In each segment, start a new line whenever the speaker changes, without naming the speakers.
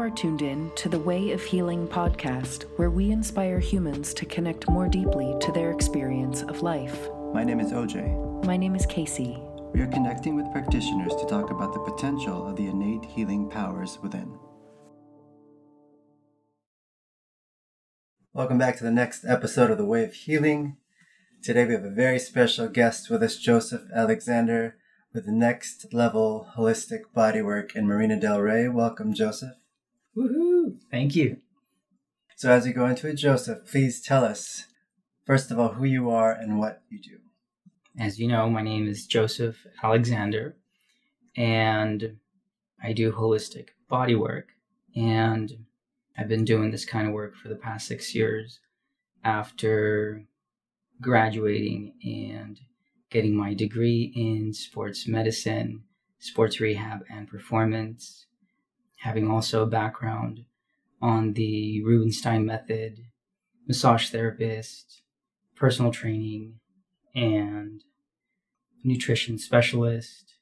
are tuned in to the Way of Healing podcast, where we inspire humans to connect more deeply to their experience of life.
My name is OJ.
My name is Casey.
We are connecting with practitioners to talk about the potential of the innate healing powers within. Welcome back to the next episode of The Way of Healing. Today we have a very special guest with us, Joseph Alexander, with the Next Level Holistic Bodywork in Marina Del Rey. Welcome, Joseph.
Woohoo! Thank you.
So, as we go into it, Joseph, please tell us, first of all, who you are and what you do.
As you know, my name is Joseph Alexander, and I do holistic bodywork. And I've been doing this kind of work for the past six years after graduating and getting my degree in sports medicine, sports rehab, and performance, having also a background on the Rubenstein method, massage therapist, personal training, and nutrition specialist,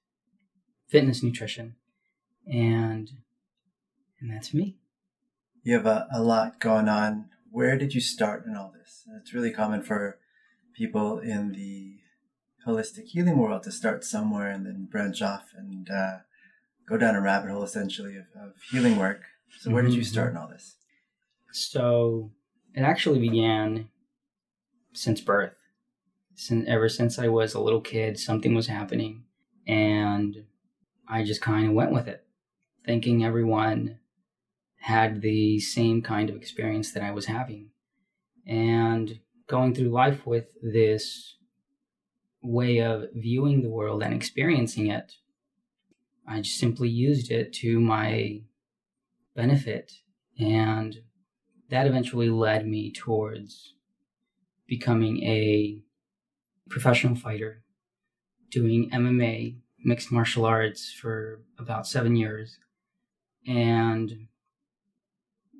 fitness nutrition, and and that's me.
You have a, a lot going on. Where did you start in all this? It's really common for people in the holistic healing world to start somewhere and then branch off and uh, go down a rabbit hole essentially of, of healing work. So, where mm-hmm. did you mm-hmm. start in all this?
So, it actually began since birth. Since, ever since I was a little kid, something was happening, and I just kind of went with it, thinking everyone had the same kind of experience that I was having. And going through life with this way of viewing the world and experiencing it. I just simply used it to my benefit. And that eventually led me towards becoming a professional fighter, doing MMA, mixed martial arts, for about seven years. And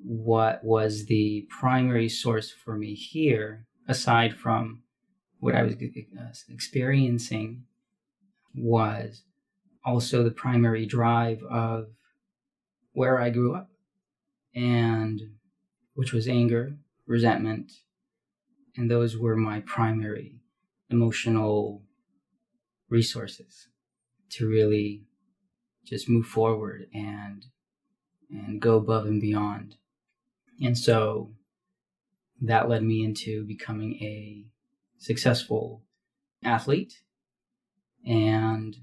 what was the primary source for me here aside from what I was uh, experiencing, was also the primary drive of where I grew up, and which was anger, resentment, and those were my primary emotional resources to really just move forward and and go above and beyond. And so that led me into becoming a successful athlete. And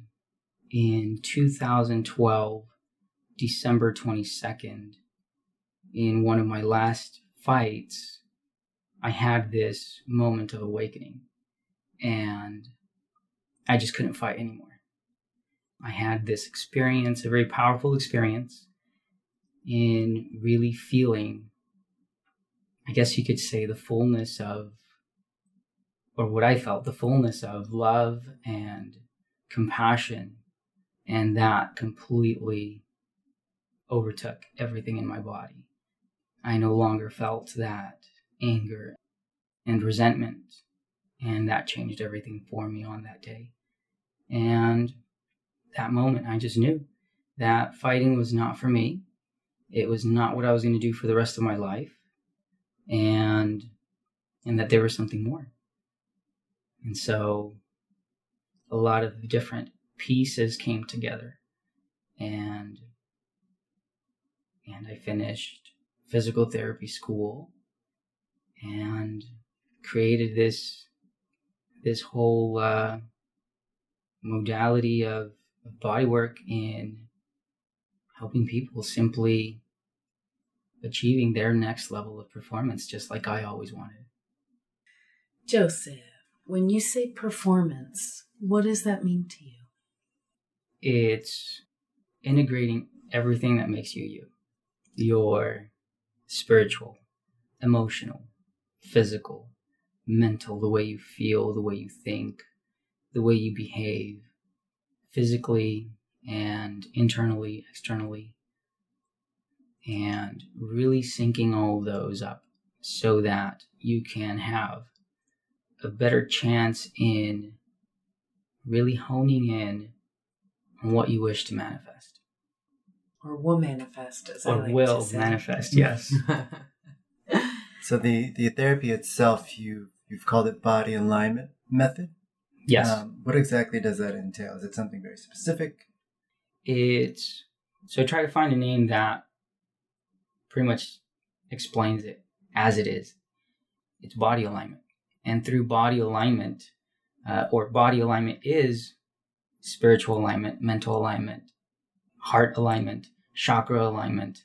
in 2012, December 22nd, in one of my last fights, I had this moment of awakening and I just couldn't fight anymore. I had this experience, a very powerful experience in really feeling I guess you could say, the fullness of, or what I felt, the fullness of love and compassion. And that completely overtook everything in my body. I no longer felt that anger and resentment. And that changed everything for me on that day. And that moment, I just knew that fighting was not for me. It was not what I was going to do for the rest of my life and and that there was something more. And so a lot of different pieces came together and and I finished physical therapy school and created this this whole uh, modality of, of body work in helping people simply achieving their next level of performance, just like I always wanted.
Joseph, when you say performance, what does that mean to you?
It's integrating everything that makes you you. Your spiritual, emotional, physical, mental, the way you feel, the way you think, the way you behave, physically and internally, externally, and really syncing all those up so that you can have a better chance in really honing in on what you wish to manifest.
or will manifest as I
or
like
will
to say.
manifest. Yes.
So the the therapy itself, you you've called it body alignment method.
yes.
Um, what exactly does that entail? Is it something very specific?
it's so I try to find a name that pretty much explains it as it is. It's body alignment, and through body alignment, uh, or body alignment is spiritual alignment, mental alignment, heart alignment, chakra alignment,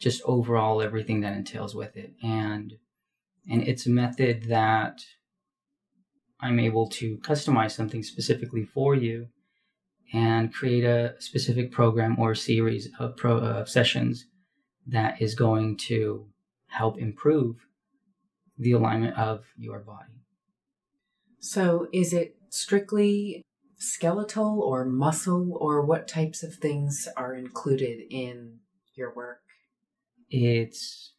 just overall everything that entails with it, and and it's a method that I'm able to customize something specifically for you and create a specific program or series of pro, uh, sessions that is going to help improve the alignment of your body.
So, is it strictly skeletal or muscle, or what types of things are included in your work?
It's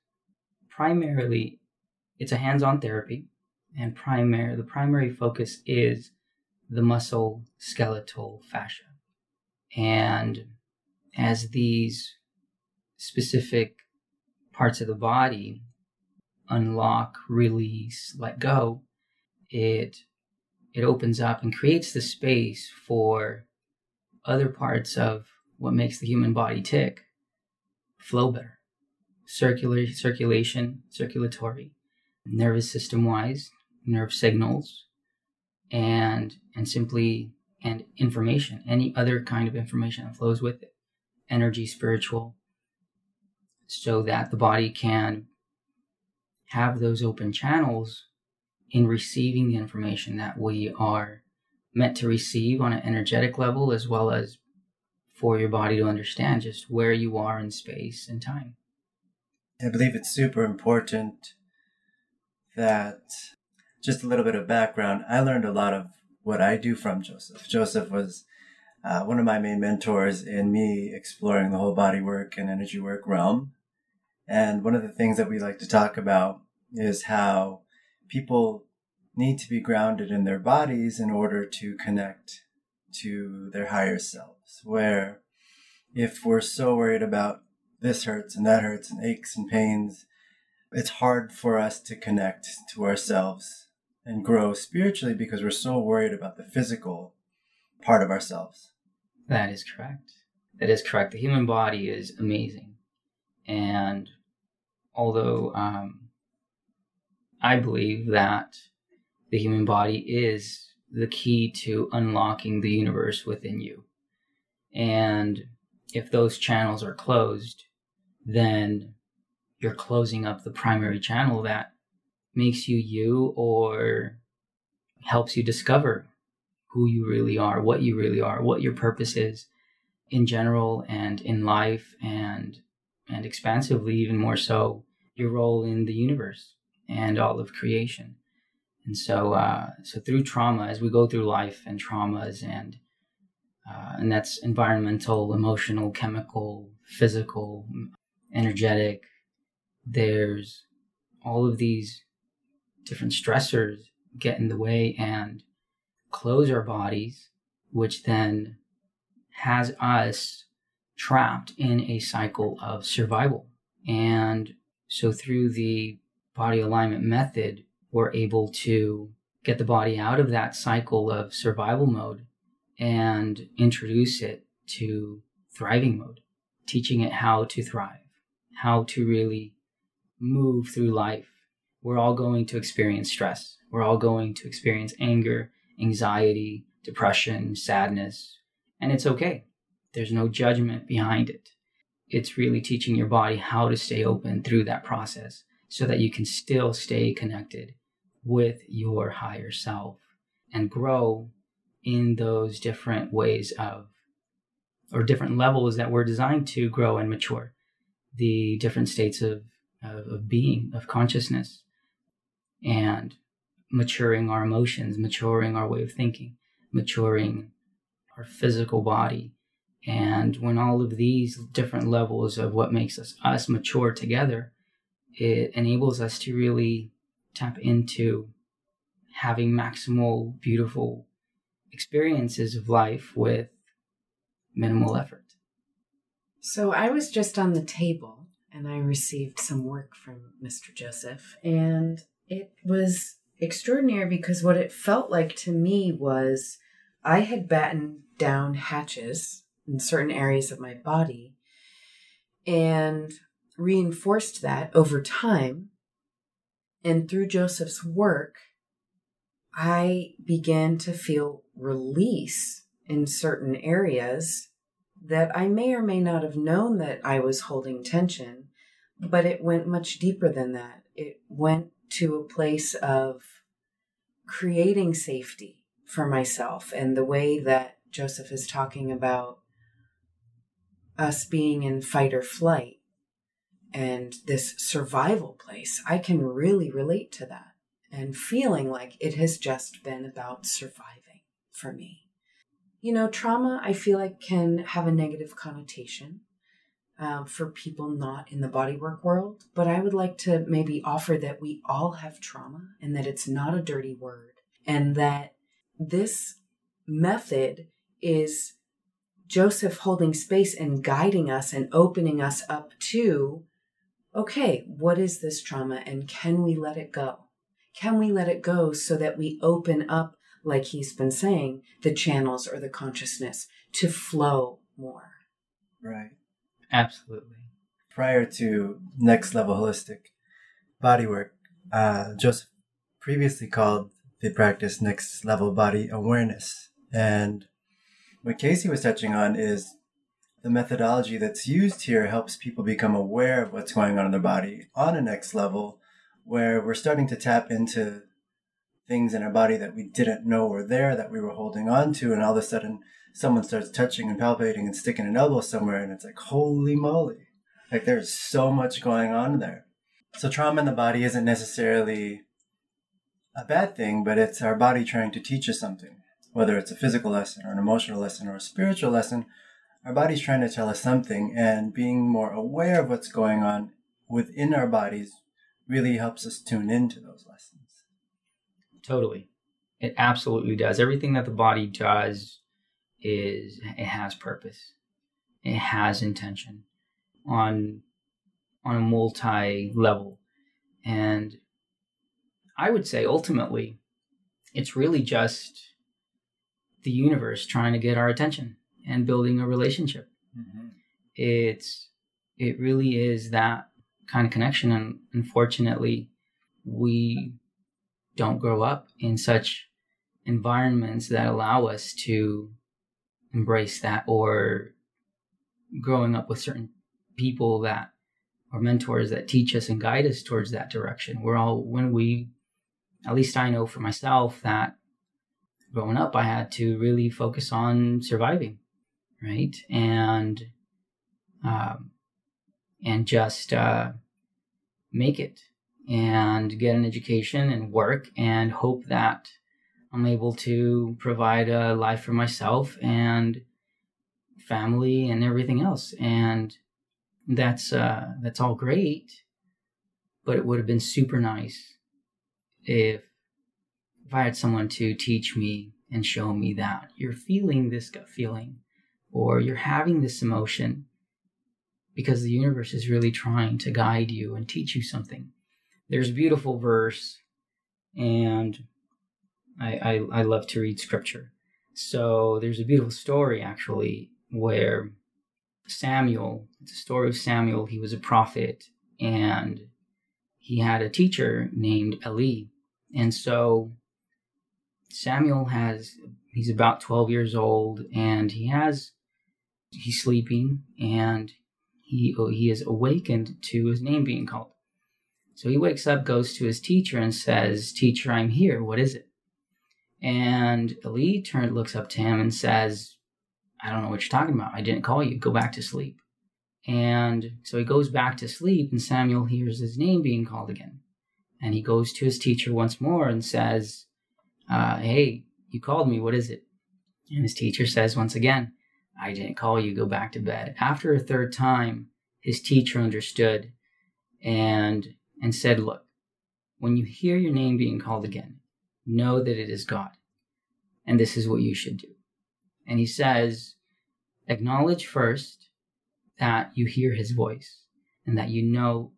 primarily it's a hands-on therapy and primary the primary focus is the muscle skeletal fascia. And as these specific parts of the body unlock, release, let go, it it opens up and creates the space for other parts of what makes the human body tick flow better. Circular circulation, circulatory, nervous system wise, nerve signals, and and simply and information, any other kind of information that flows with it, energy, spiritual, so that the body can have those open channels in receiving the information that we are meant to receive on an energetic level as well as for your body to understand just where you are in space and time.
I believe it's super important that just a little bit of background. I learned a lot of what I do from Joseph. Joseph was uh, one of my main mentors in me exploring the whole body work and energy work realm. And one of the things that we like to talk about is how people need to be grounded in their bodies in order to connect to their higher selves. Where if we're so worried about this hurts and that hurts and aches and pains, it's hard for us to connect to ourselves and grow spiritually because we're so worried about the physical part of ourselves.
That is correct. That is correct. The human body is amazing. And although um, I believe that the human body is the key to unlocking the universe within you. And if those channels are closed, then you're closing up the primary channel that makes you you or helps you discover who you really are, what you really are, what your purpose is in general and in life and and expansively even more so your role in the universe and all of creation. And so uh, so through trauma as we go through life and traumas and uh, and that's environmental, emotional, chemical, physical, energetic. There's all of these different stressors get in the way and close our bodies, which then has us trapped in a cycle of survival. And so through the body alignment method, we're able to get the body out of that cycle of survival mode and introduce it to thriving mode, teaching it how to thrive, how to really move through life. We're all going to experience stress. We're all going to experience anger, anxiety, depression, sadness, and it's okay. There's no judgment behind it. It's really teaching your body how to stay open through that process so that you can still stay connected with your higher self and grow in those different ways of or different levels that we're designed to grow and mature. The different states of, of, of being of consciousness and maturing our emotions maturing our way of thinking maturing our physical body. And when all of these different levels of what makes us us mature together it enables us to really tap into having maximal beautiful experiences of life with minimal effort.
So I was just on the table and I received some work from Mr. Joseph, and it was extraordinary because what it felt like to me was I had battened down hatches in certain areas of my body and reinforced that over time. And through Joseph's work, I began to feel release in certain areas that I may or may not have known that I was holding tension, but it went much deeper than that. It went to a place of creating safety for myself and the way that Joseph is talking about us being in fight or flight and this survival place. I can really relate to that and feeling like it has just been about surviving for me. You know, trauma, I feel like, can have a negative connotation um, for people not in the bodywork world, but I would like to maybe offer that we all have trauma and that it's not a dirty word, and that this method is Joseph holding space and guiding us and opening us up to okay, what is this trauma and can we let it go? Can we let it go so that we open up like he's been saying, the channels or the consciousness to flow more.
Right.
Absolutely.
Prior to next level holistic bodywork, uh, Joseph previously called the practice next level body awareness. And what Casey was touching on is the methodology that's used here helps people become aware of what's going on in their body on a next level where we're starting to tap into things in our body that we didn't know were there that we were holding on to and all of a sudden someone starts touching and palpating and sticking an elbow somewhere and it's like holy moly. Like there's so much going on there. So trauma in the body isn't necessarily a bad thing but it's our body trying to teach us something. Whether it's a physical lesson or an emotional lesson or a spiritual lesson our body's trying to tell us something and being more aware of what's going on within our bodies really helps us tune into those lessons
Totally. It absolutely does. Everything that the body does is it has purpose. It has intention on on a multi level. And I would say ultimately it's really just the universe trying to get our attention and building a relationship. Mm-hmm. It's it really is that kind of connection and unfortunately we don't grow up in such environments that allow us to embrace that or growing up with certain people that are mentors that teach us and guide us towards that direction. We're all, when we, at least I know for myself that growing up, I had to really focus on surviving, right? And, um, and just, uh, make it and get an education and work and hope that I'm able to provide a life for myself and family and everything else. And that's uh, that's all great, but it would have been super nice if if I had someone to teach me and show me that you're feeling this gut feeling or you're having this emotion because the universe is really trying to guide you and teach you something there's a beautiful verse, and I, I, I love to read scripture. So there's a beautiful story actually where Samuel, it's a story of Samuel, he was a prophet and he had a teacher named Eli. And so Samuel has, he's about 12 years old and he has, he's sleeping and he, he is awakened to his name being called. So he wakes up, goes to his teacher, and says, Teacher, I'm here. What is it? And Eli turn, looks up to him and says, I don't know what you're talking about. I didn't call you. Go back to sleep. And so he goes back to sleep, and Samuel hears his name being called again. And he goes to his teacher once more and says, uh, Hey, you called me. What is it? And his teacher says once again, I didn't call you. Go back to bed. After a third time, his teacher understood and and said, Look, when you hear your name being called again, know that it is God, and this is what you should do. And he says, Acknowledge first that you hear his voice and that you know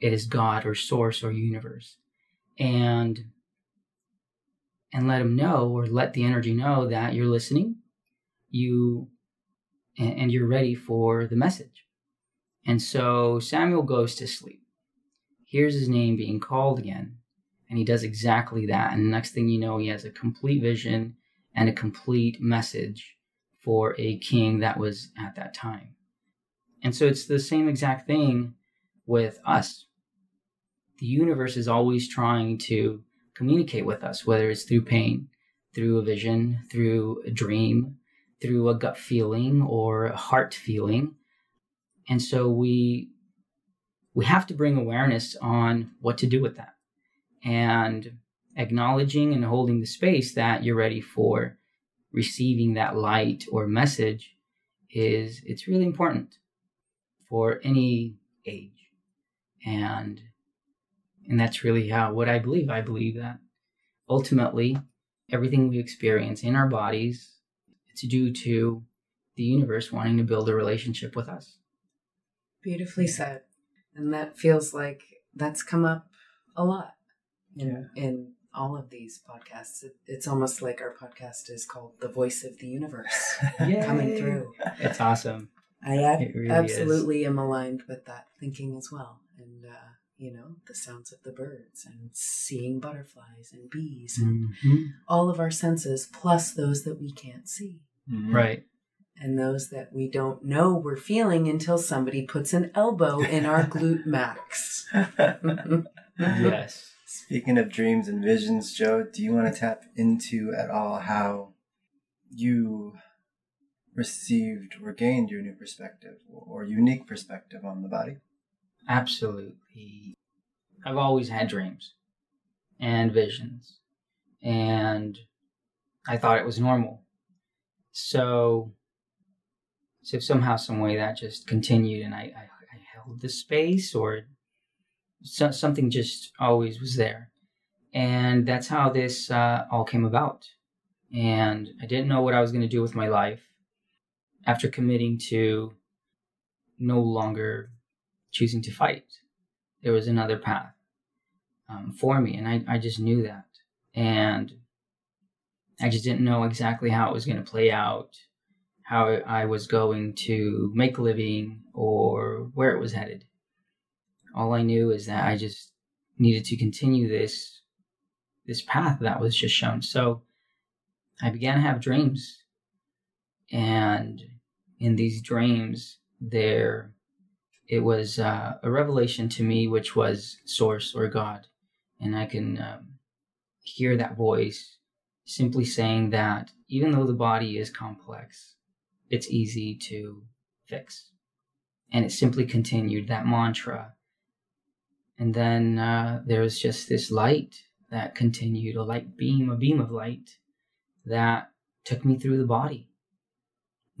it is God or source or universe. And and let him know or let the energy know that you're listening, you and, and you're ready for the message. And so Samuel goes to sleep. Hears his name being called again, and he does exactly that. And next thing you know, he has a complete vision and a complete message for a king that was at that time. And so it's the same exact thing with us. The universe is always trying to communicate with us, whether it's through pain, through a vision, through a dream, through a gut feeling or a heart feeling. And so we we have to bring awareness on what to do with that. And acknowledging and holding the space that you're ready for receiving that light or message is it's really important for any age. And and that's really how what I believe. I believe that ultimately everything we experience in our bodies it's due to the universe wanting to build a relationship with us.
Beautifully said. And that feels like that's come up a lot in, yeah. in all of these podcasts. It, it's almost like our podcast is called The Voice of the Universe coming through.
It's awesome.
I ab- really absolutely is. am aligned with that thinking as well. And, uh, you know, the sounds of the birds and seeing butterflies and bees and mm-hmm. all of our senses, plus those that we can't see.
Mm-hmm. Right.
And those that we don't know we're feeling until somebody puts an elbow in our glute max.
yes.
Speaking of dreams and visions, Joe, do you want to tap into at all how you received or gained your new perspective or unique perspective on the body?
Absolutely. I've always had dreams and visions, and I thought it was normal. So, so somehow, some way, that just continued, and I, I, I held the space, or so, something just always was there, and that's how this uh, all came about. And I didn't know what I was going to do with my life after committing to no longer choosing to fight. There was another path um, for me, and I, I just knew that. And I just didn't know exactly how it was going to play out, how I was going to make a living, or where it was headed. All I knew is that I just needed to continue this this path that was just shown. So I began to have dreams, and in these dreams, there it was uh, a revelation to me, which was Source or God, and I can um, hear that voice simply saying that even though the body is complex, it's easy to fix. And it simply continued that mantra. And then uh, there was just this light that continued, a light beam, a beam of light that took me through the body.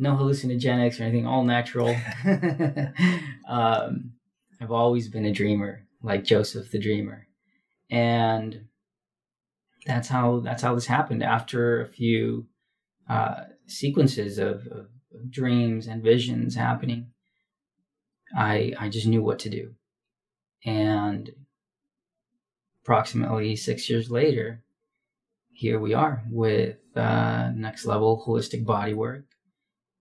No hallucinogenics or anything, all natural. um, I've always been a dreamer, like Joseph the Dreamer. And that's how that's how this happened. After a few uh, sequences of, of, of dreams and visions happening, I I just knew what to do, and approximately six years later, here we are with uh, next level holistic body work,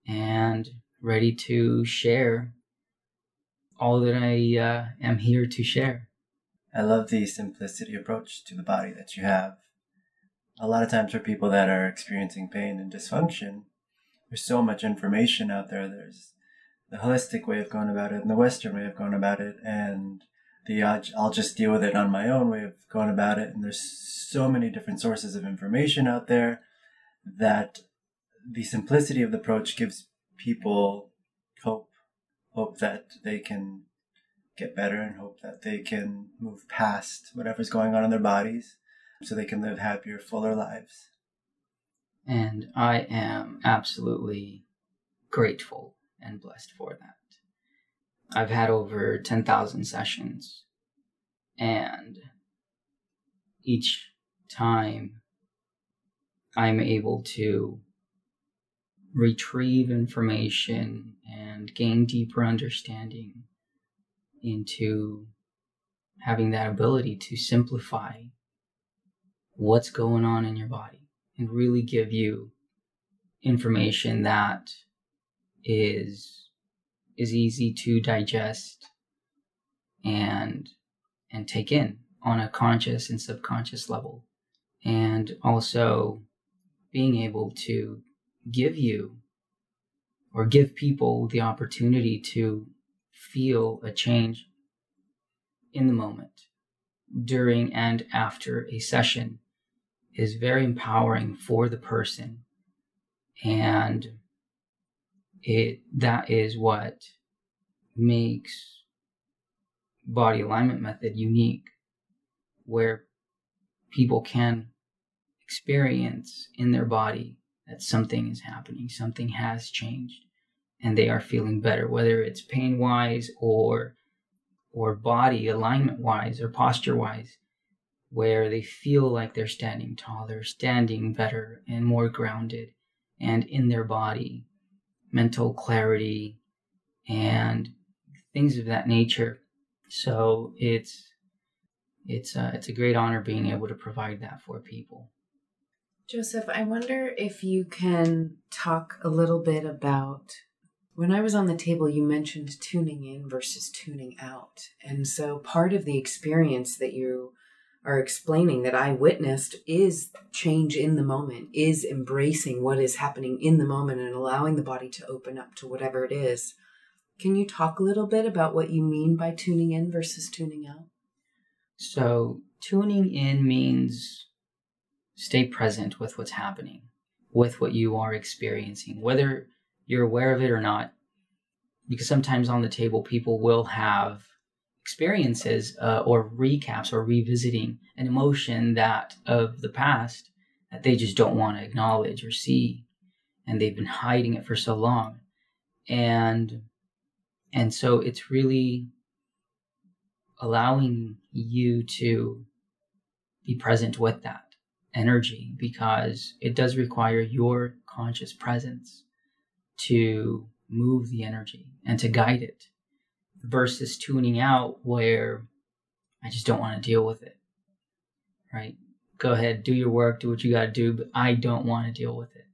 and ready to share all that I uh, am here to share.
I love the simplicity approach to the body that you have a lot of times for people that are experiencing pain and dysfunction, there's so much information out there. There's the holistic way of going about it and the Western way of going about it, and the uh, I'll just deal with it on my own way of going about it. And there's so many different sources of information out there that the simplicity of the approach gives people hope, hope that they can get better and hope that they can move past whatever's going on in their bodies so they can live happier, fuller lives.
And I am absolutely grateful and blessed for that. I've had over 10,000 sessions, and each time I'm able to retrieve information and gain deeper understanding into having that ability to simplify what's going on in your body and really give you information that is is easy to digest and and take in on a conscious and subconscious level. And also being able to give you or give people the opportunity to feel a change in the moment during and after a session is very empowering for the person. And it that is what makes body alignment method unique where people can experience in their body that something is happening something has changed and they are feeling better whether it's pain wise or or body alignment wise or posture wise where they feel like they're standing taller, standing better and more grounded and in their body mental clarity and things of that nature. So it's it's a, it's a great honor being able to provide that for people
joseph i wonder if you can talk a little bit about when I was on the table, you mentioned tuning in versus tuning out. And so part of the experience that you are explaining that I witnessed is change in the moment, is embracing what is happening in the moment and allowing the body to open up to whatever it is. Can you talk a little bit about what you mean by tuning in versus tuning out?
So, tuning in means stay present with what's happening, with what you are experiencing, whether you're aware of it or not. Because sometimes on the table, people will have experiences uh, or recaps or revisiting an emotion that of the past that they just don't want to acknowledge or see and they've been hiding it for so long and and so it's really allowing you to be present with that energy because it does require your conscious presence to move the energy and to guide it versus tuning out where I just don't want to deal with it. Right? Go ahead, do your work, do what you got to do, but I don't want to deal with it.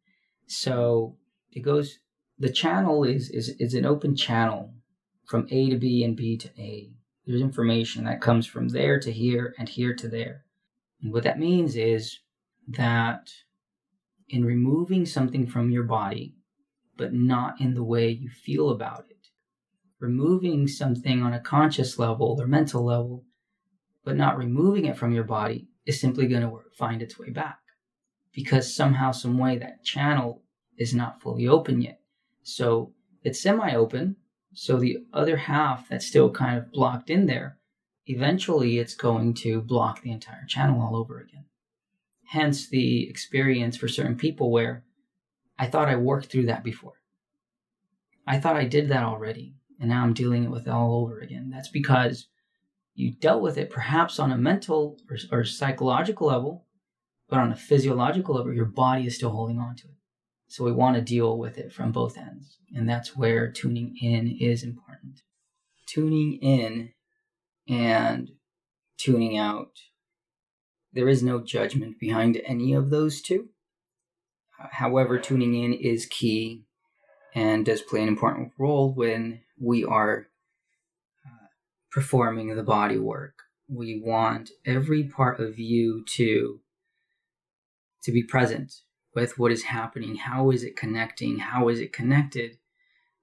So it goes the channel is is is an open channel from A to B and B to A. There's information that comes from there to here and here to there. And what that means is that in removing something from your body, but not in the way you feel about it, removing something on a conscious level or mental level, but not removing it from your body is simply going to find its way back because somehow, some way, that channel is not fully open yet. So it's semi open. So the other half that's still kind of blocked in there, eventually it's going to block the entire channel all over again. Hence the experience for certain people where I thought I worked through that before. I thought I did that already and now I'm dealing with it all over again. That's because you dealt with it perhaps on a mental or, or psychological level, but on a physiological level, your body is still holding on to it. So we want to deal with it from both ends. And that's where tuning in is important. Tuning in and tuning out, there is no judgment behind any of those two. However, tuning in is key and does play an important role when we are uh, performing the body work. We want every part of you to to be present with what is happening. How is it connecting? How is it connected?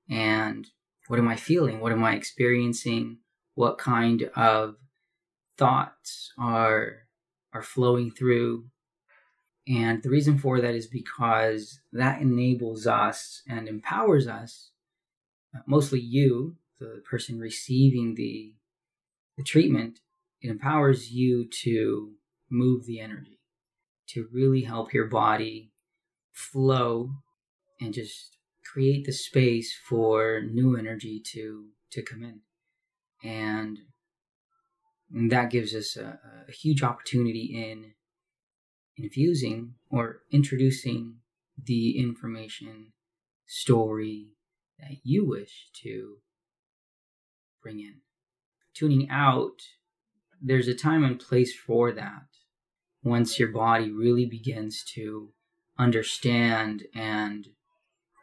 And what am I feeling? What am I experiencing? What kind of thoughts are are flowing through? And the reason for that is because that enables us and empowers us uh, mostly you, the person receiving the the treatment, it empowers you to move the energy, to really help your body flow and just create the space for new energy to to come in. And, and that gives us a, a huge opportunity in infusing or introducing the information story that you wish to bring in. Tuning out, there's a time and place for that. Once your body really begins to understand and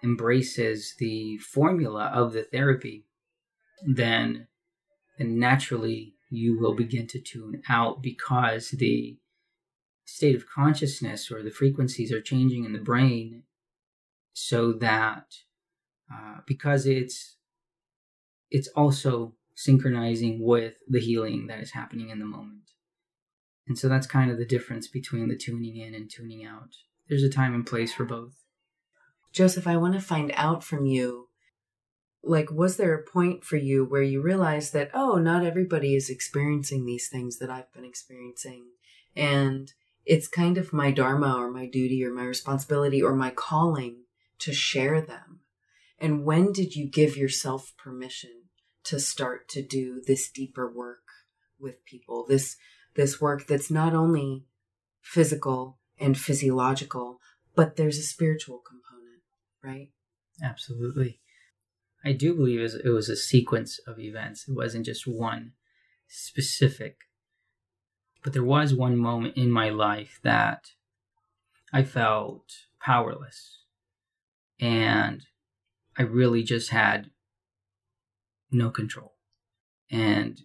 embraces the formula of the therapy, then, then naturally you will begin to tune out because the state of consciousness or the frequencies are changing in the brain so that uh, because it's it's also synchronizing with the healing that is happening in the moment. And so that's kind of the difference between the tuning in and tuning out. There's a time and place for both.
Joseph i want to find out from you like was there a point for you where you realized that oh not everybody is experiencing these things that i've been experiencing and it's kind of my dharma or my duty or my responsibility or my calling to share them and when did you give yourself permission to start to do this deeper work with people this this work that's not only physical and physiological but there's a spiritual component right?
Absolutely I do believe it was, a sequence of events. It wasn't just one specific. But there was one moment in my life that I felt powerless. And I really just had no control. And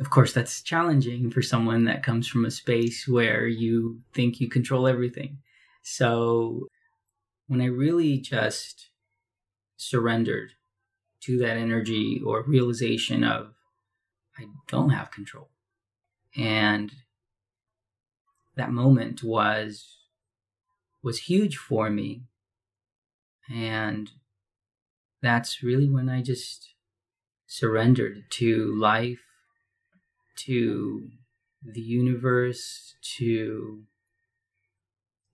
of course, that's challenging for someone that comes from a space where you think you control everything. So when I really just surrendered to that energy or realization of I don't have control. And that moment was was huge for me. And that's really when I just surrendered to life, to the universe, to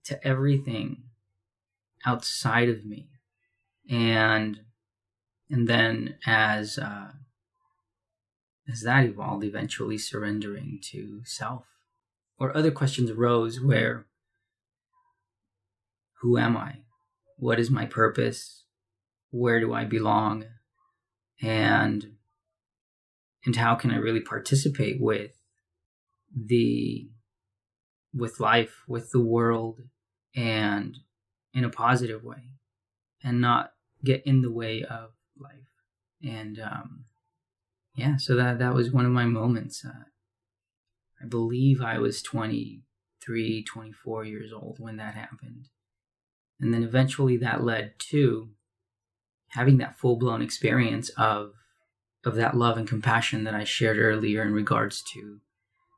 to everything outside of me. And and then as uh, as that evolved, eventually surrendering to self, or other questions arose where who am I? What is my purpose? Where do I belong? And and how can I really participate with the with life, with the world, and in a positive way, and not get in the way of life. And um, yeah, so that that was one of my moments. Uh, I believe I was 23, 24 years old when that happened. And then eventually that led to having that full blown experience of of that love and compassion that I shared earlier in regards to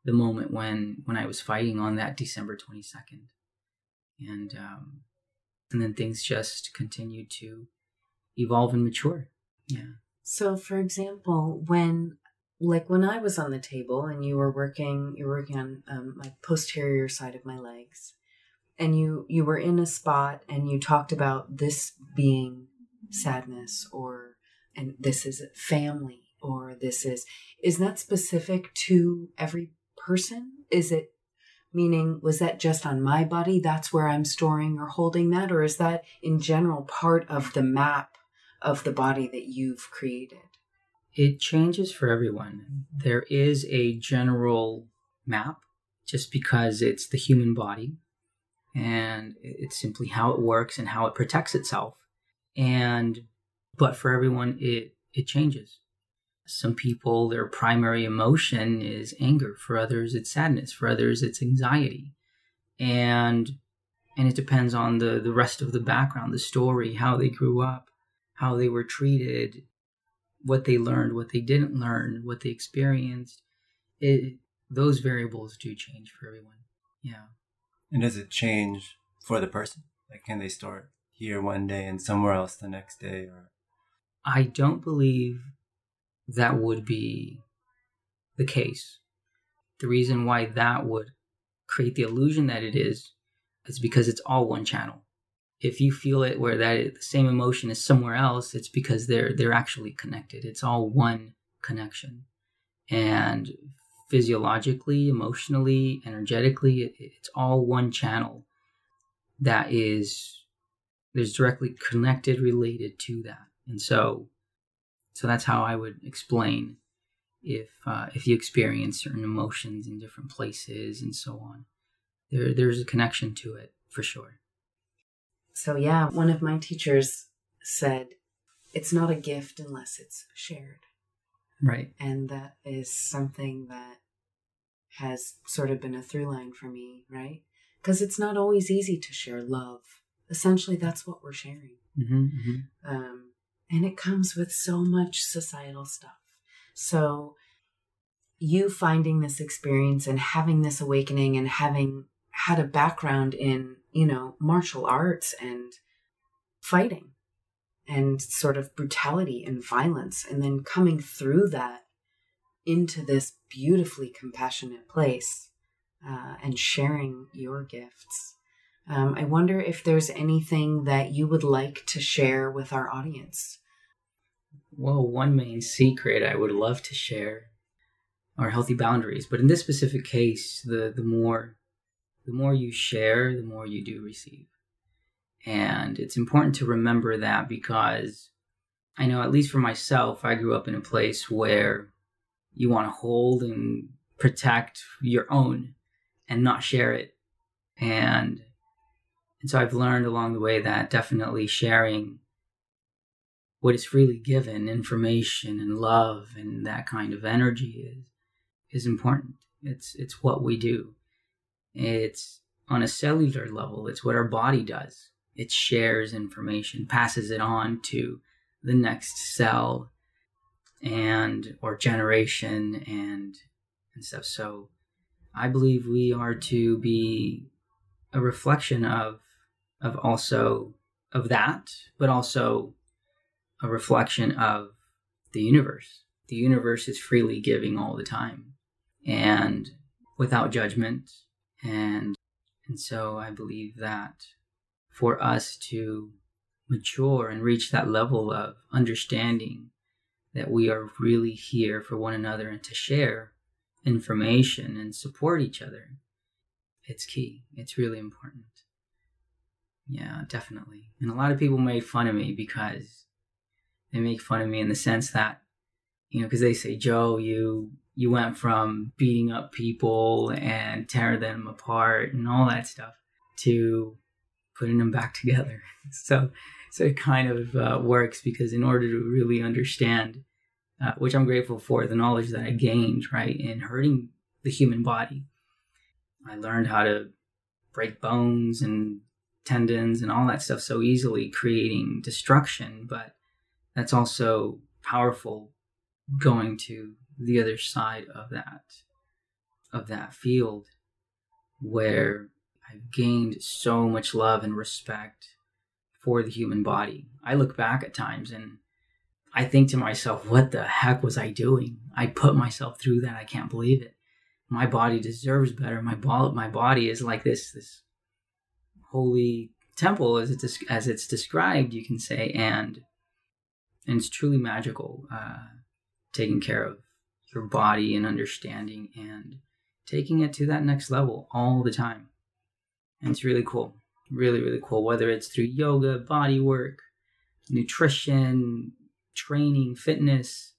the moment when when I was fighting on that December 22nd. And um, and then things just continued to evolve and mature. Yeah.
So, for example, when like when I was on the table and you were working, you were working on um, my posterior side of my legs, and you you were in a spot and you talked about this being sadness or and this is family or this is is that specific to every person is it meaning was that just on my body that's where i'm storing or holding that or is that in general part of the map of the body that you've created?
It changes for everyone. There is a general map just because it's the human body and it's simply how it works and how it protects itself. And but for everyone it it changes. Some people their primary emotion is anger, for others it's sadness, for others it's anxiety. And and it depends on the the rest of the background, the story, how they grew up how they were treated, what they learned, what they didn't learn, what they experienced. It those variables do change for everyone. Yeah.
And does it change for the person? Like can they start here one day and somewhere else the next day or
I don't believe that would be the case. The reason why that would create the illusion that it is is because it's all one channel if you feel it where that the same emotion is somewhere else it's because they're they're actually connected it's all one connection and physiologically emotionally energetically it's all one channel that is there's directly connected related to that. And so so that's how I would explain if uh, if you experience certain emotions in different places and so on. There there's a connection to it for sure.
So yeah, one of my teachers said it's not a gift unless it's shared.
Right.
And that is something that has sort of been a through line for me, right? Because it's not always easy to share love. Essentially, that's what we're sharing.
Mm-hmm, mm-hmm.
Um, and it comes with so much societal stuff. So, you finding this experience and having this awakening and having had a background in, you know, martial arts and fighting and sort of brutality and violence, and then coming through that into this beautifully compassionate place uh, and sharing your gifts. Um, I wonder if there's anything that you would like to share with our audience.
Well, one main secret I would love to share are healthy boundaries. But in this specific case, the the more the more you share, the more you do receive. And it's important to remember that because I know, at least for myself, I grew up in a place where you want to hold and protect your own and not share it. And and so I've learned along the way that definitely sharing what is freely given, information and love and that kind of energy is is important. It's it's what we do. It's on a cellular level, it's what our body does. It shares information, passes it on to the next cell and or generation and and stuff. So I believe we are to be a reflection of of also of that, but also a reflection of the universe. The universe is freely giving all the time and without judgment and and so I believe that for us to mature and reach that level of understanding that we are really here for one another and to share information and support each other. It's key. It's really important. Yeah, definitely. And a lot of people made fun of me because they make fun of me in the sense that, you know, because they say, Joe, you you went from beating up people and tearing them apart and all that stuff to putting them back together. So, so it kind of uh, works because in order to really understand, uh, which I'm grateful for, the knowledge that I gained right in hurting the human body, I learned how to break bones and tendons and all that stuff so easily, creating destruction. But that's also powerful going to the other side of that of that field where I've gained so much love and respect for the human body. I look back at times and I think to myself, what the heck was I doing? I put myself through that. I can't believe it. My body deserves better. My bo- my body is like this this holy temple as it's as it's described, you can say, and and it's truly magical. Uh, taking care of your body and understanding and taking it to that next level all the time. And it's really cool. Really, really cool. Whether it's through yoga, body work, nutrition, training, fitness,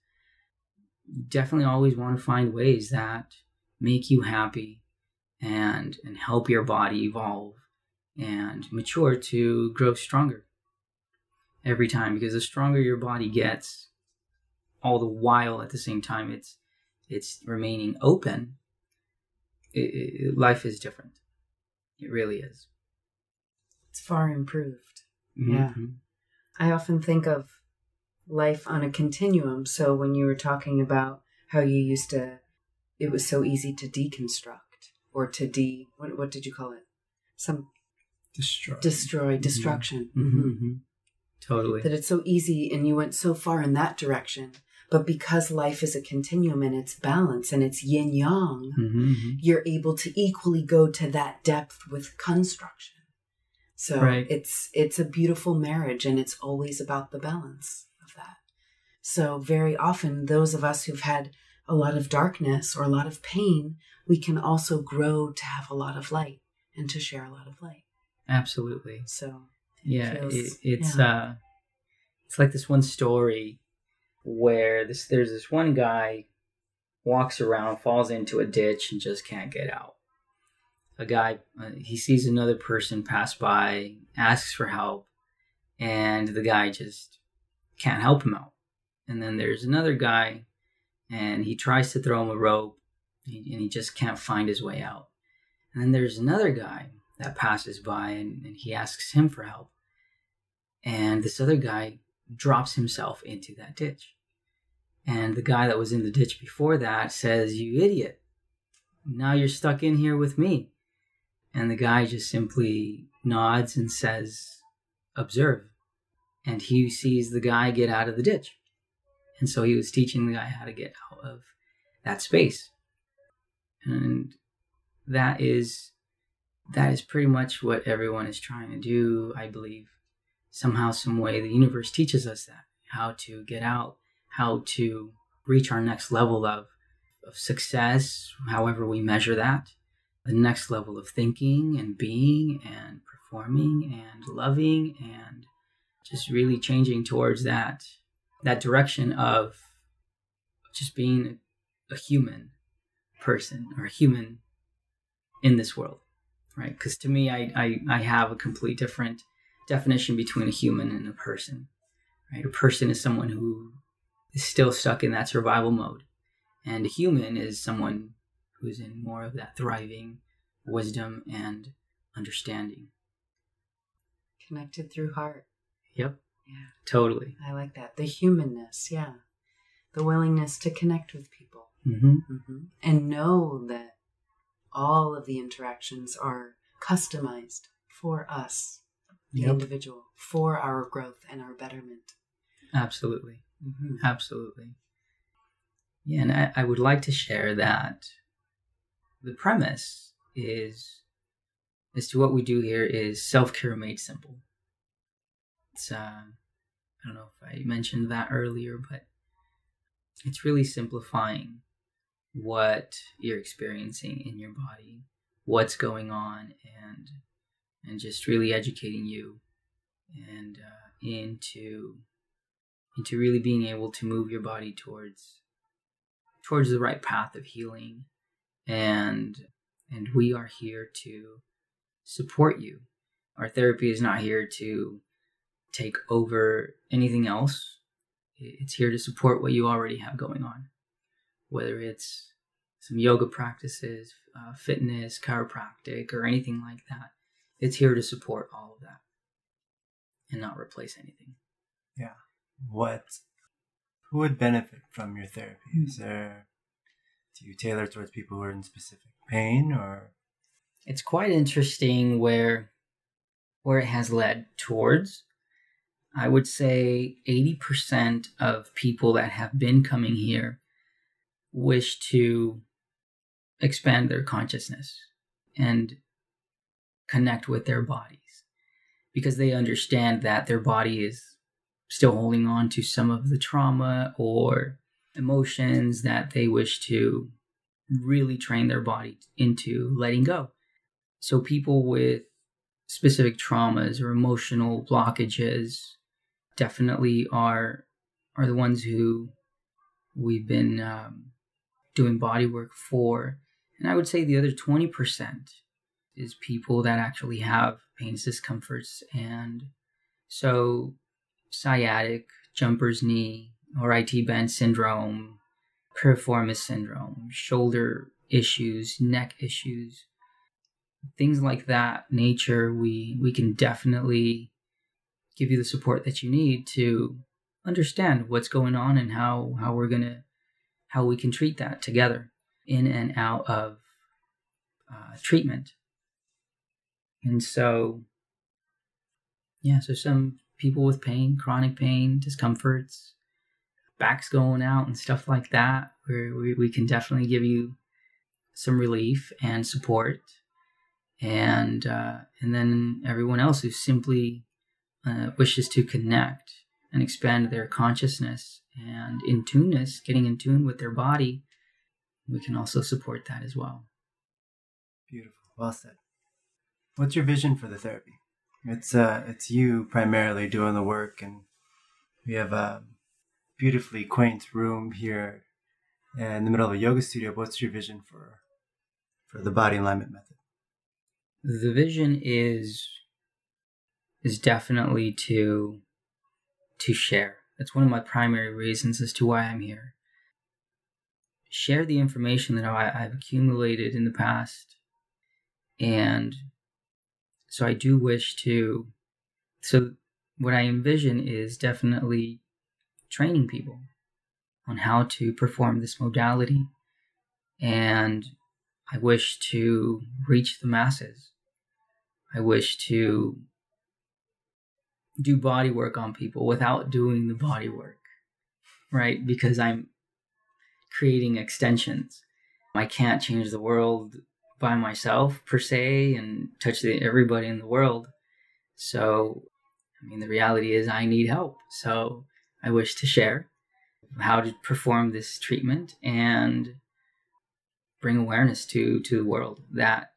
definitely always want to find ways that make you happy and and help your body evolve and mature to grow stronger every time because the stronger your body gets all the while at the same time it's it's remaining open it, it, life is different it really is.
It's far improved.
Mm-hmm.
Yeah. I often think of life on a continuum. So when you were talking about how you used to, it was so easy to deconstruct or to de, what, what did you call it? Some
destroy,
destroy, mm-hmm. destruction.
Mm-hmm. Mm-hmm. Totally.
That it's so easy and you went so far in that direction but because life is a continuum and it's balance and it's yin yang,
mm-hmm, mm-hmm.
you're able to equally go to that depth with construction. So
right.
it's it's a beautiful marriage and it's always about the balance of that. So very often those of us who've had a lot of darkness or a lot of pain, we can also grow to have a lot of light and to share a lot of light.
Absolutely.
So
Yeah,
feels-
it, it's
yeah.
uh, it's like this one story where this there's this one guy walks around, falls into a ditch, and just can't get out. A guy uh, he sees another person pass by, asks for help, and the guy just can't help him out. And then there's another guy, and he tries to throw him a rope, and he, just can't find his way out. And then there's another guy that passes by, and, and he asks him for help and this other guy drops himself into that ditch. And the guy that was in the ditch before that says, You idiot. Now you're stuck in here with me. And the guy just simply nods and says, Observe. And he sees the guy get out of the ditch. And so he was teaching the guy how to get out of that space. And that is that is pretty much what everyone is trying to do, I believe somehow, some way, the universe teaches us that how to get out, how to reach our next level of, of success, however we measure that, the next level of thinking and being and performing and loving and just really changing towards that that direction of just being a human person or a human in this world right because to me I, I i have a complete different definition between a human and a person. Right? A person is someone who is still stuck in that survival mode, and a human is someone who's in more of that thriving wisdom and understanding.
Connected through heart.
Yep,
Yeah.
totally.
I like that. The humanness, yeah. The willingness to connect with people.
hmm
hmm And know that all of the interactions are customized for us, the
Yep,
individual, for our growth and our betterment.
absolutely.
Hmm
Absolutely. Yeah, and I, I would like to share that the premise is as to what we do here is self care made simple. It's uh, I don't know if I mentioned that earlier, but it's really simplifying what you're experiencing in your body, what's going on, and and just really educating you and uh, into into really being able to move your body towards towards the right path of healing. And and we are here to support you. Our therapy is not here to take over anything else. It's here to support what you already have going on. Whether it's some yoga practices uh, fitness chiropractic or anything like that it's here to support all of that and not replace anything
What, who would benefit from your therapy? Is hmm. there, do you tailor towards people who are in specific pain or?
it's quite interesting where where it has led towards i would say 80% of people that have been coming here wish to expand their consciousness and connect with their bodies because they understand that their body is still holding on to some of the trauma or emotions that they wish to really train their body into letting go. So people with specific traumas or emotional blockages definitely are are the ones who we've been um, doing body work for. And I would say the other 20% is people that actually have pains, discomforts, and so sciatic, jumper's knee, or IT band syndrome, piriformis syndrome, shoulder issues, neck issues, things like that nature, we, we can definitely give you the support that you need to understand what's going on and how, how we're going to, how we can treat that together in and out of uh, treatment. And so, yeah, so some people with pain, chronic pain, discomforts, backs going out, and stuff like that, where we, we can definitely give you some relief and support. And uh, and then everyone else who simply uh, wishes to connect and expand their consciousness and in tuneness, getting in tune with their body, we can also support that as well.
Beautiful. Well said. What's your vision for the therapy? It's uh, it's you primarily doing the work, and we have a beautifully quaint room here in the middle of a yoga studio. What's your vision for for the body alignment method?
The vision is is definitely to to share. That's one of my primary reasons as to why I'm here. Share the information that I, I've accumulated in the past, and so I do wish to. So what I envision is definitely training people on how to perform this modality, and I wish to reach the masses. I wish to do body work on people without doing the body work, right? Because I'm creating extensions. I can't change the world by myself per se and touch the, everybody in the world. So, I mean, the reality is I need help. So, I wish to share how to perform this treatment and bring awareness to to the world that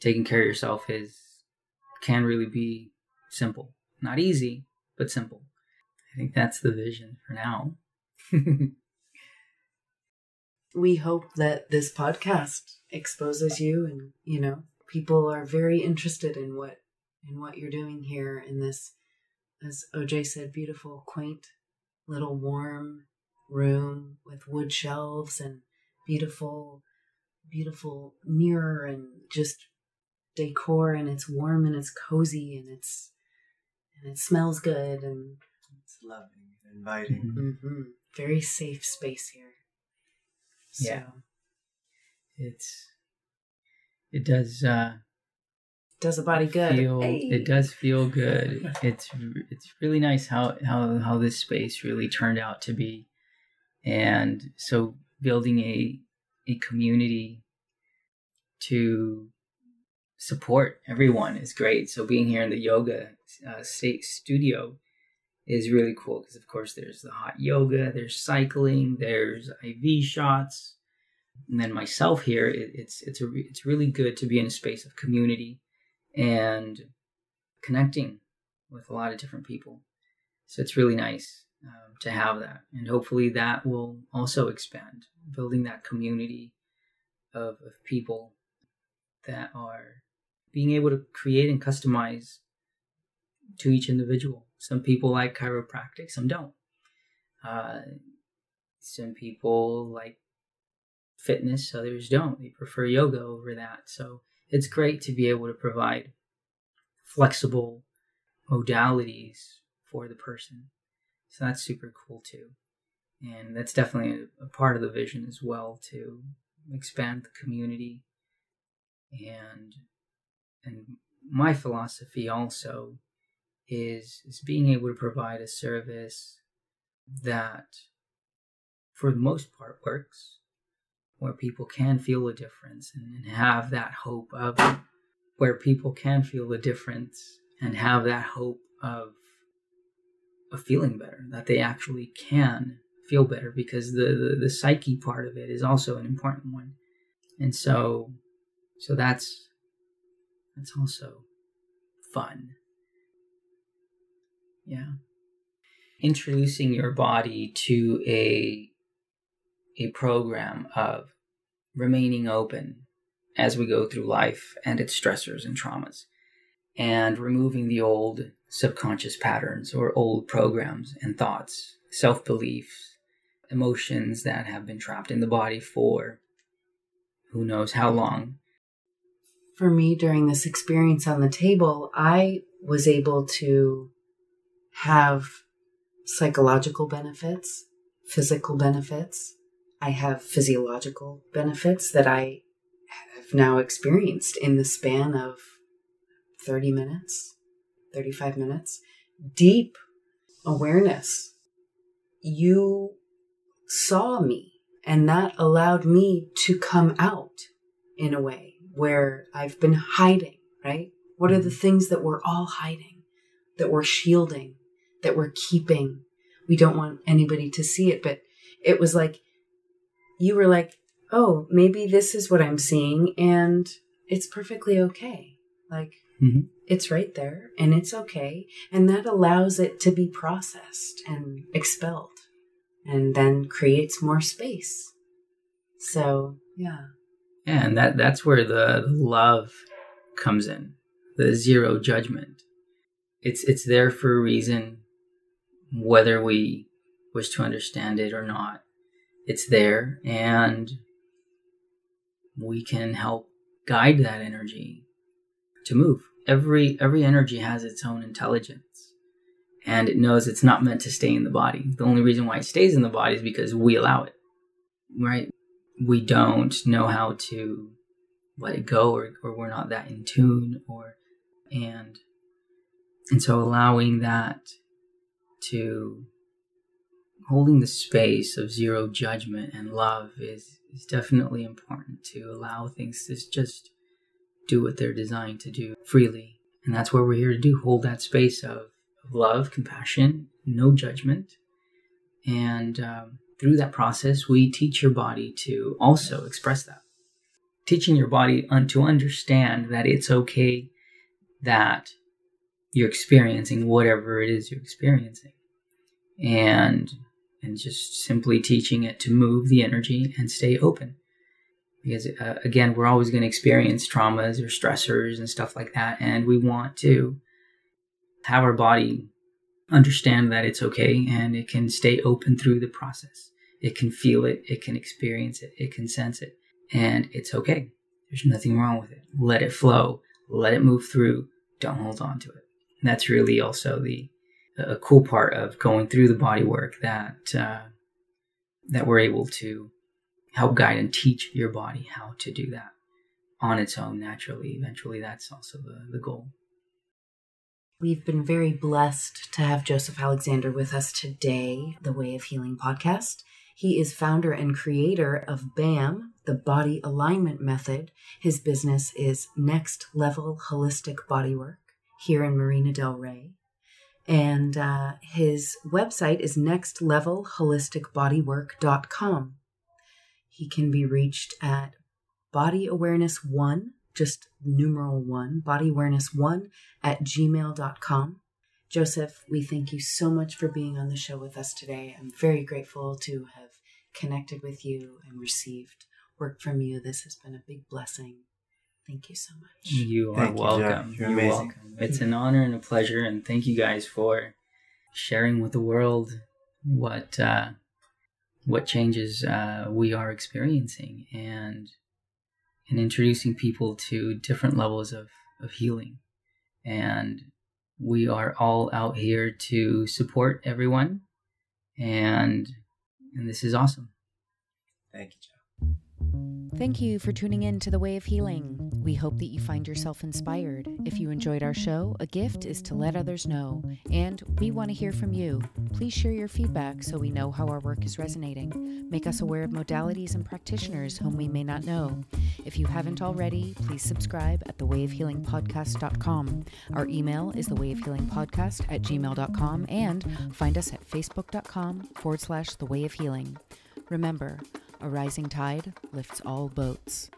taking care of yourself is can really be simple. Not easy, but simple. I think that's the vision for now.
we hope that this podcast exposes you and you know people are very interested in what in what you're doing here in this as oj said beautiful quaint little warm room with wood shelves and beautiful beautiful mirror and just decor and it's warm and it's cozy and it's and it smells good and
it's loving and inviting
mm-hmm. very safe space here
so. yeah it's it does uh
does the body good.
feel, hey. it does feel good. It's it's really nice how how how this space really turned out to be. And so building a a community to support everyone is great. So being here in the yoga uh, state studio is really cool because of course there's the hot yoga there's cycling there's iv shots and then myself here, it, it's it's a it's really good to be in a space of community and connecting with a lot of different people. So it's really nice um, to have that, and hopefully that will also expand, building that community of, of people that are being able to create and customize to each individual. Some people like chiropractic, some don't. Uh, some people like fitness, others don't. They prefer yoga over that. So it's great to be able to provide flexible modalities for the person. So that's super cool too. And that's definitely a, a part of the vision as well to expand the community and and my philosophy also is is being able to provide a service that for the most part works where people can feel a difference and, have that hope of where people can feel a difference and have that hope of of feeling better that they actually can feel better because the, the the psyche part of it is also an important one. And so so that's that's also fun. Yeah. Introducing your body to a a program of remaining open as we go through life and its stressors and traumas, and removing the old subconscious patterns or old programs and thoughts, self beliefs, emotions that have been trapped in the body for who knows how long.
For me, during this experience on the table, I was able to have psychological benefits, physical benefits, I have physiological benefits that I have now experienced in the span of 30 minutes, 35 minutes. Deep awareness. You saw me, and that allowed me to come out in a way where I've been hiding, right? What are the mm-hmm. things that we're all hiding, that we're shielding, that we're keeping? We don't want anybody to see it, but it was like you were like, oh, maybe this is what I'm seeing and it's perfectly okay. Like,
Mhm.
It's right there and it's okay. And that allows it to be processed and expelled and then creates more space. So, yeah.
Yeah, and that that's where the, the love comes in. The zero judgment. It's it's there for a reason, whether we wish to understand it or not. It's there and we can help guide that energy to move. Every every energy has its own intelligence and it knows it's not meant to stay in the body. The only reason why it stays in the body is because we allow it. Right? We don't know how to let it go or, or we're not that in tune or and and so allowing that to holding the space of zero judgment and love is is definitely important to allow things to just do what they're designed to do freely. And that's what we're here to do hold that space of, of love compassion no judgment. And um, through that process we teach your body to also express that. Teaching your body un- to understand that it's okay that you're experiencing whatever it is you're experiencing. And and just simply teaching it to move the energy and stay open. Because uh, again we're always going to experience traumas or stressors and stuff like that and we want to have our body understand that it's okay and it can stay open through the process. It can feel it it can experience it it can sense it and it's okay. There's nothing wrong with it. Let it flow. Let it move through. Don't hold on to it. And that's really also the a cool part of going through the body work that uh, that we're able to help guide and teach your body how to do that on its own naturally. Eventually, that's also the, the goal.
We've been very blessed to have Joseph Alexander with us today, the Way of Healing podcast. He is founder and creator of BAM, the Body Alignment Method. His business is Next Level Holistic Bodywork here in Marina Del Rey. And uh, his website is nextlevelholisticbodywork.com. He can be reached at Body Awareness One, just numeral one, Body Awareness One at gmail.com. Joseph, we thank you so much for being on the show with us today. I'm very grateful to have connected with you and received work from you. This has been a big blessing. Thank you so much.
You are
Thank you,
welcome.
You're
You're
amazing.
welcome. It's an honor and a pleasure, and thank you guys for sharing with the world what uh, what changes uh, we are experiencing and and introducing people to different levels of, of healing. And we are all out here to support everyone, and and this is awesome.
Thank you, Jeff.
Thank you for tuning in to The Way of Healing. We hope that you find yourself inspired. If you enjoyed our show, a gift is to let others know. And we want to hear from you. Please share your feedback so we know how our work is resonating. Make us aware of modalities and practitioners whom we may not know. If you haven't already, please subscribe at thewayofhealingpodcast.com. Our email is thewayofhealingpodcast at gmail.com and find us at facebook.com forward slash the way of healing. Remember, a rising tide lifts all boats.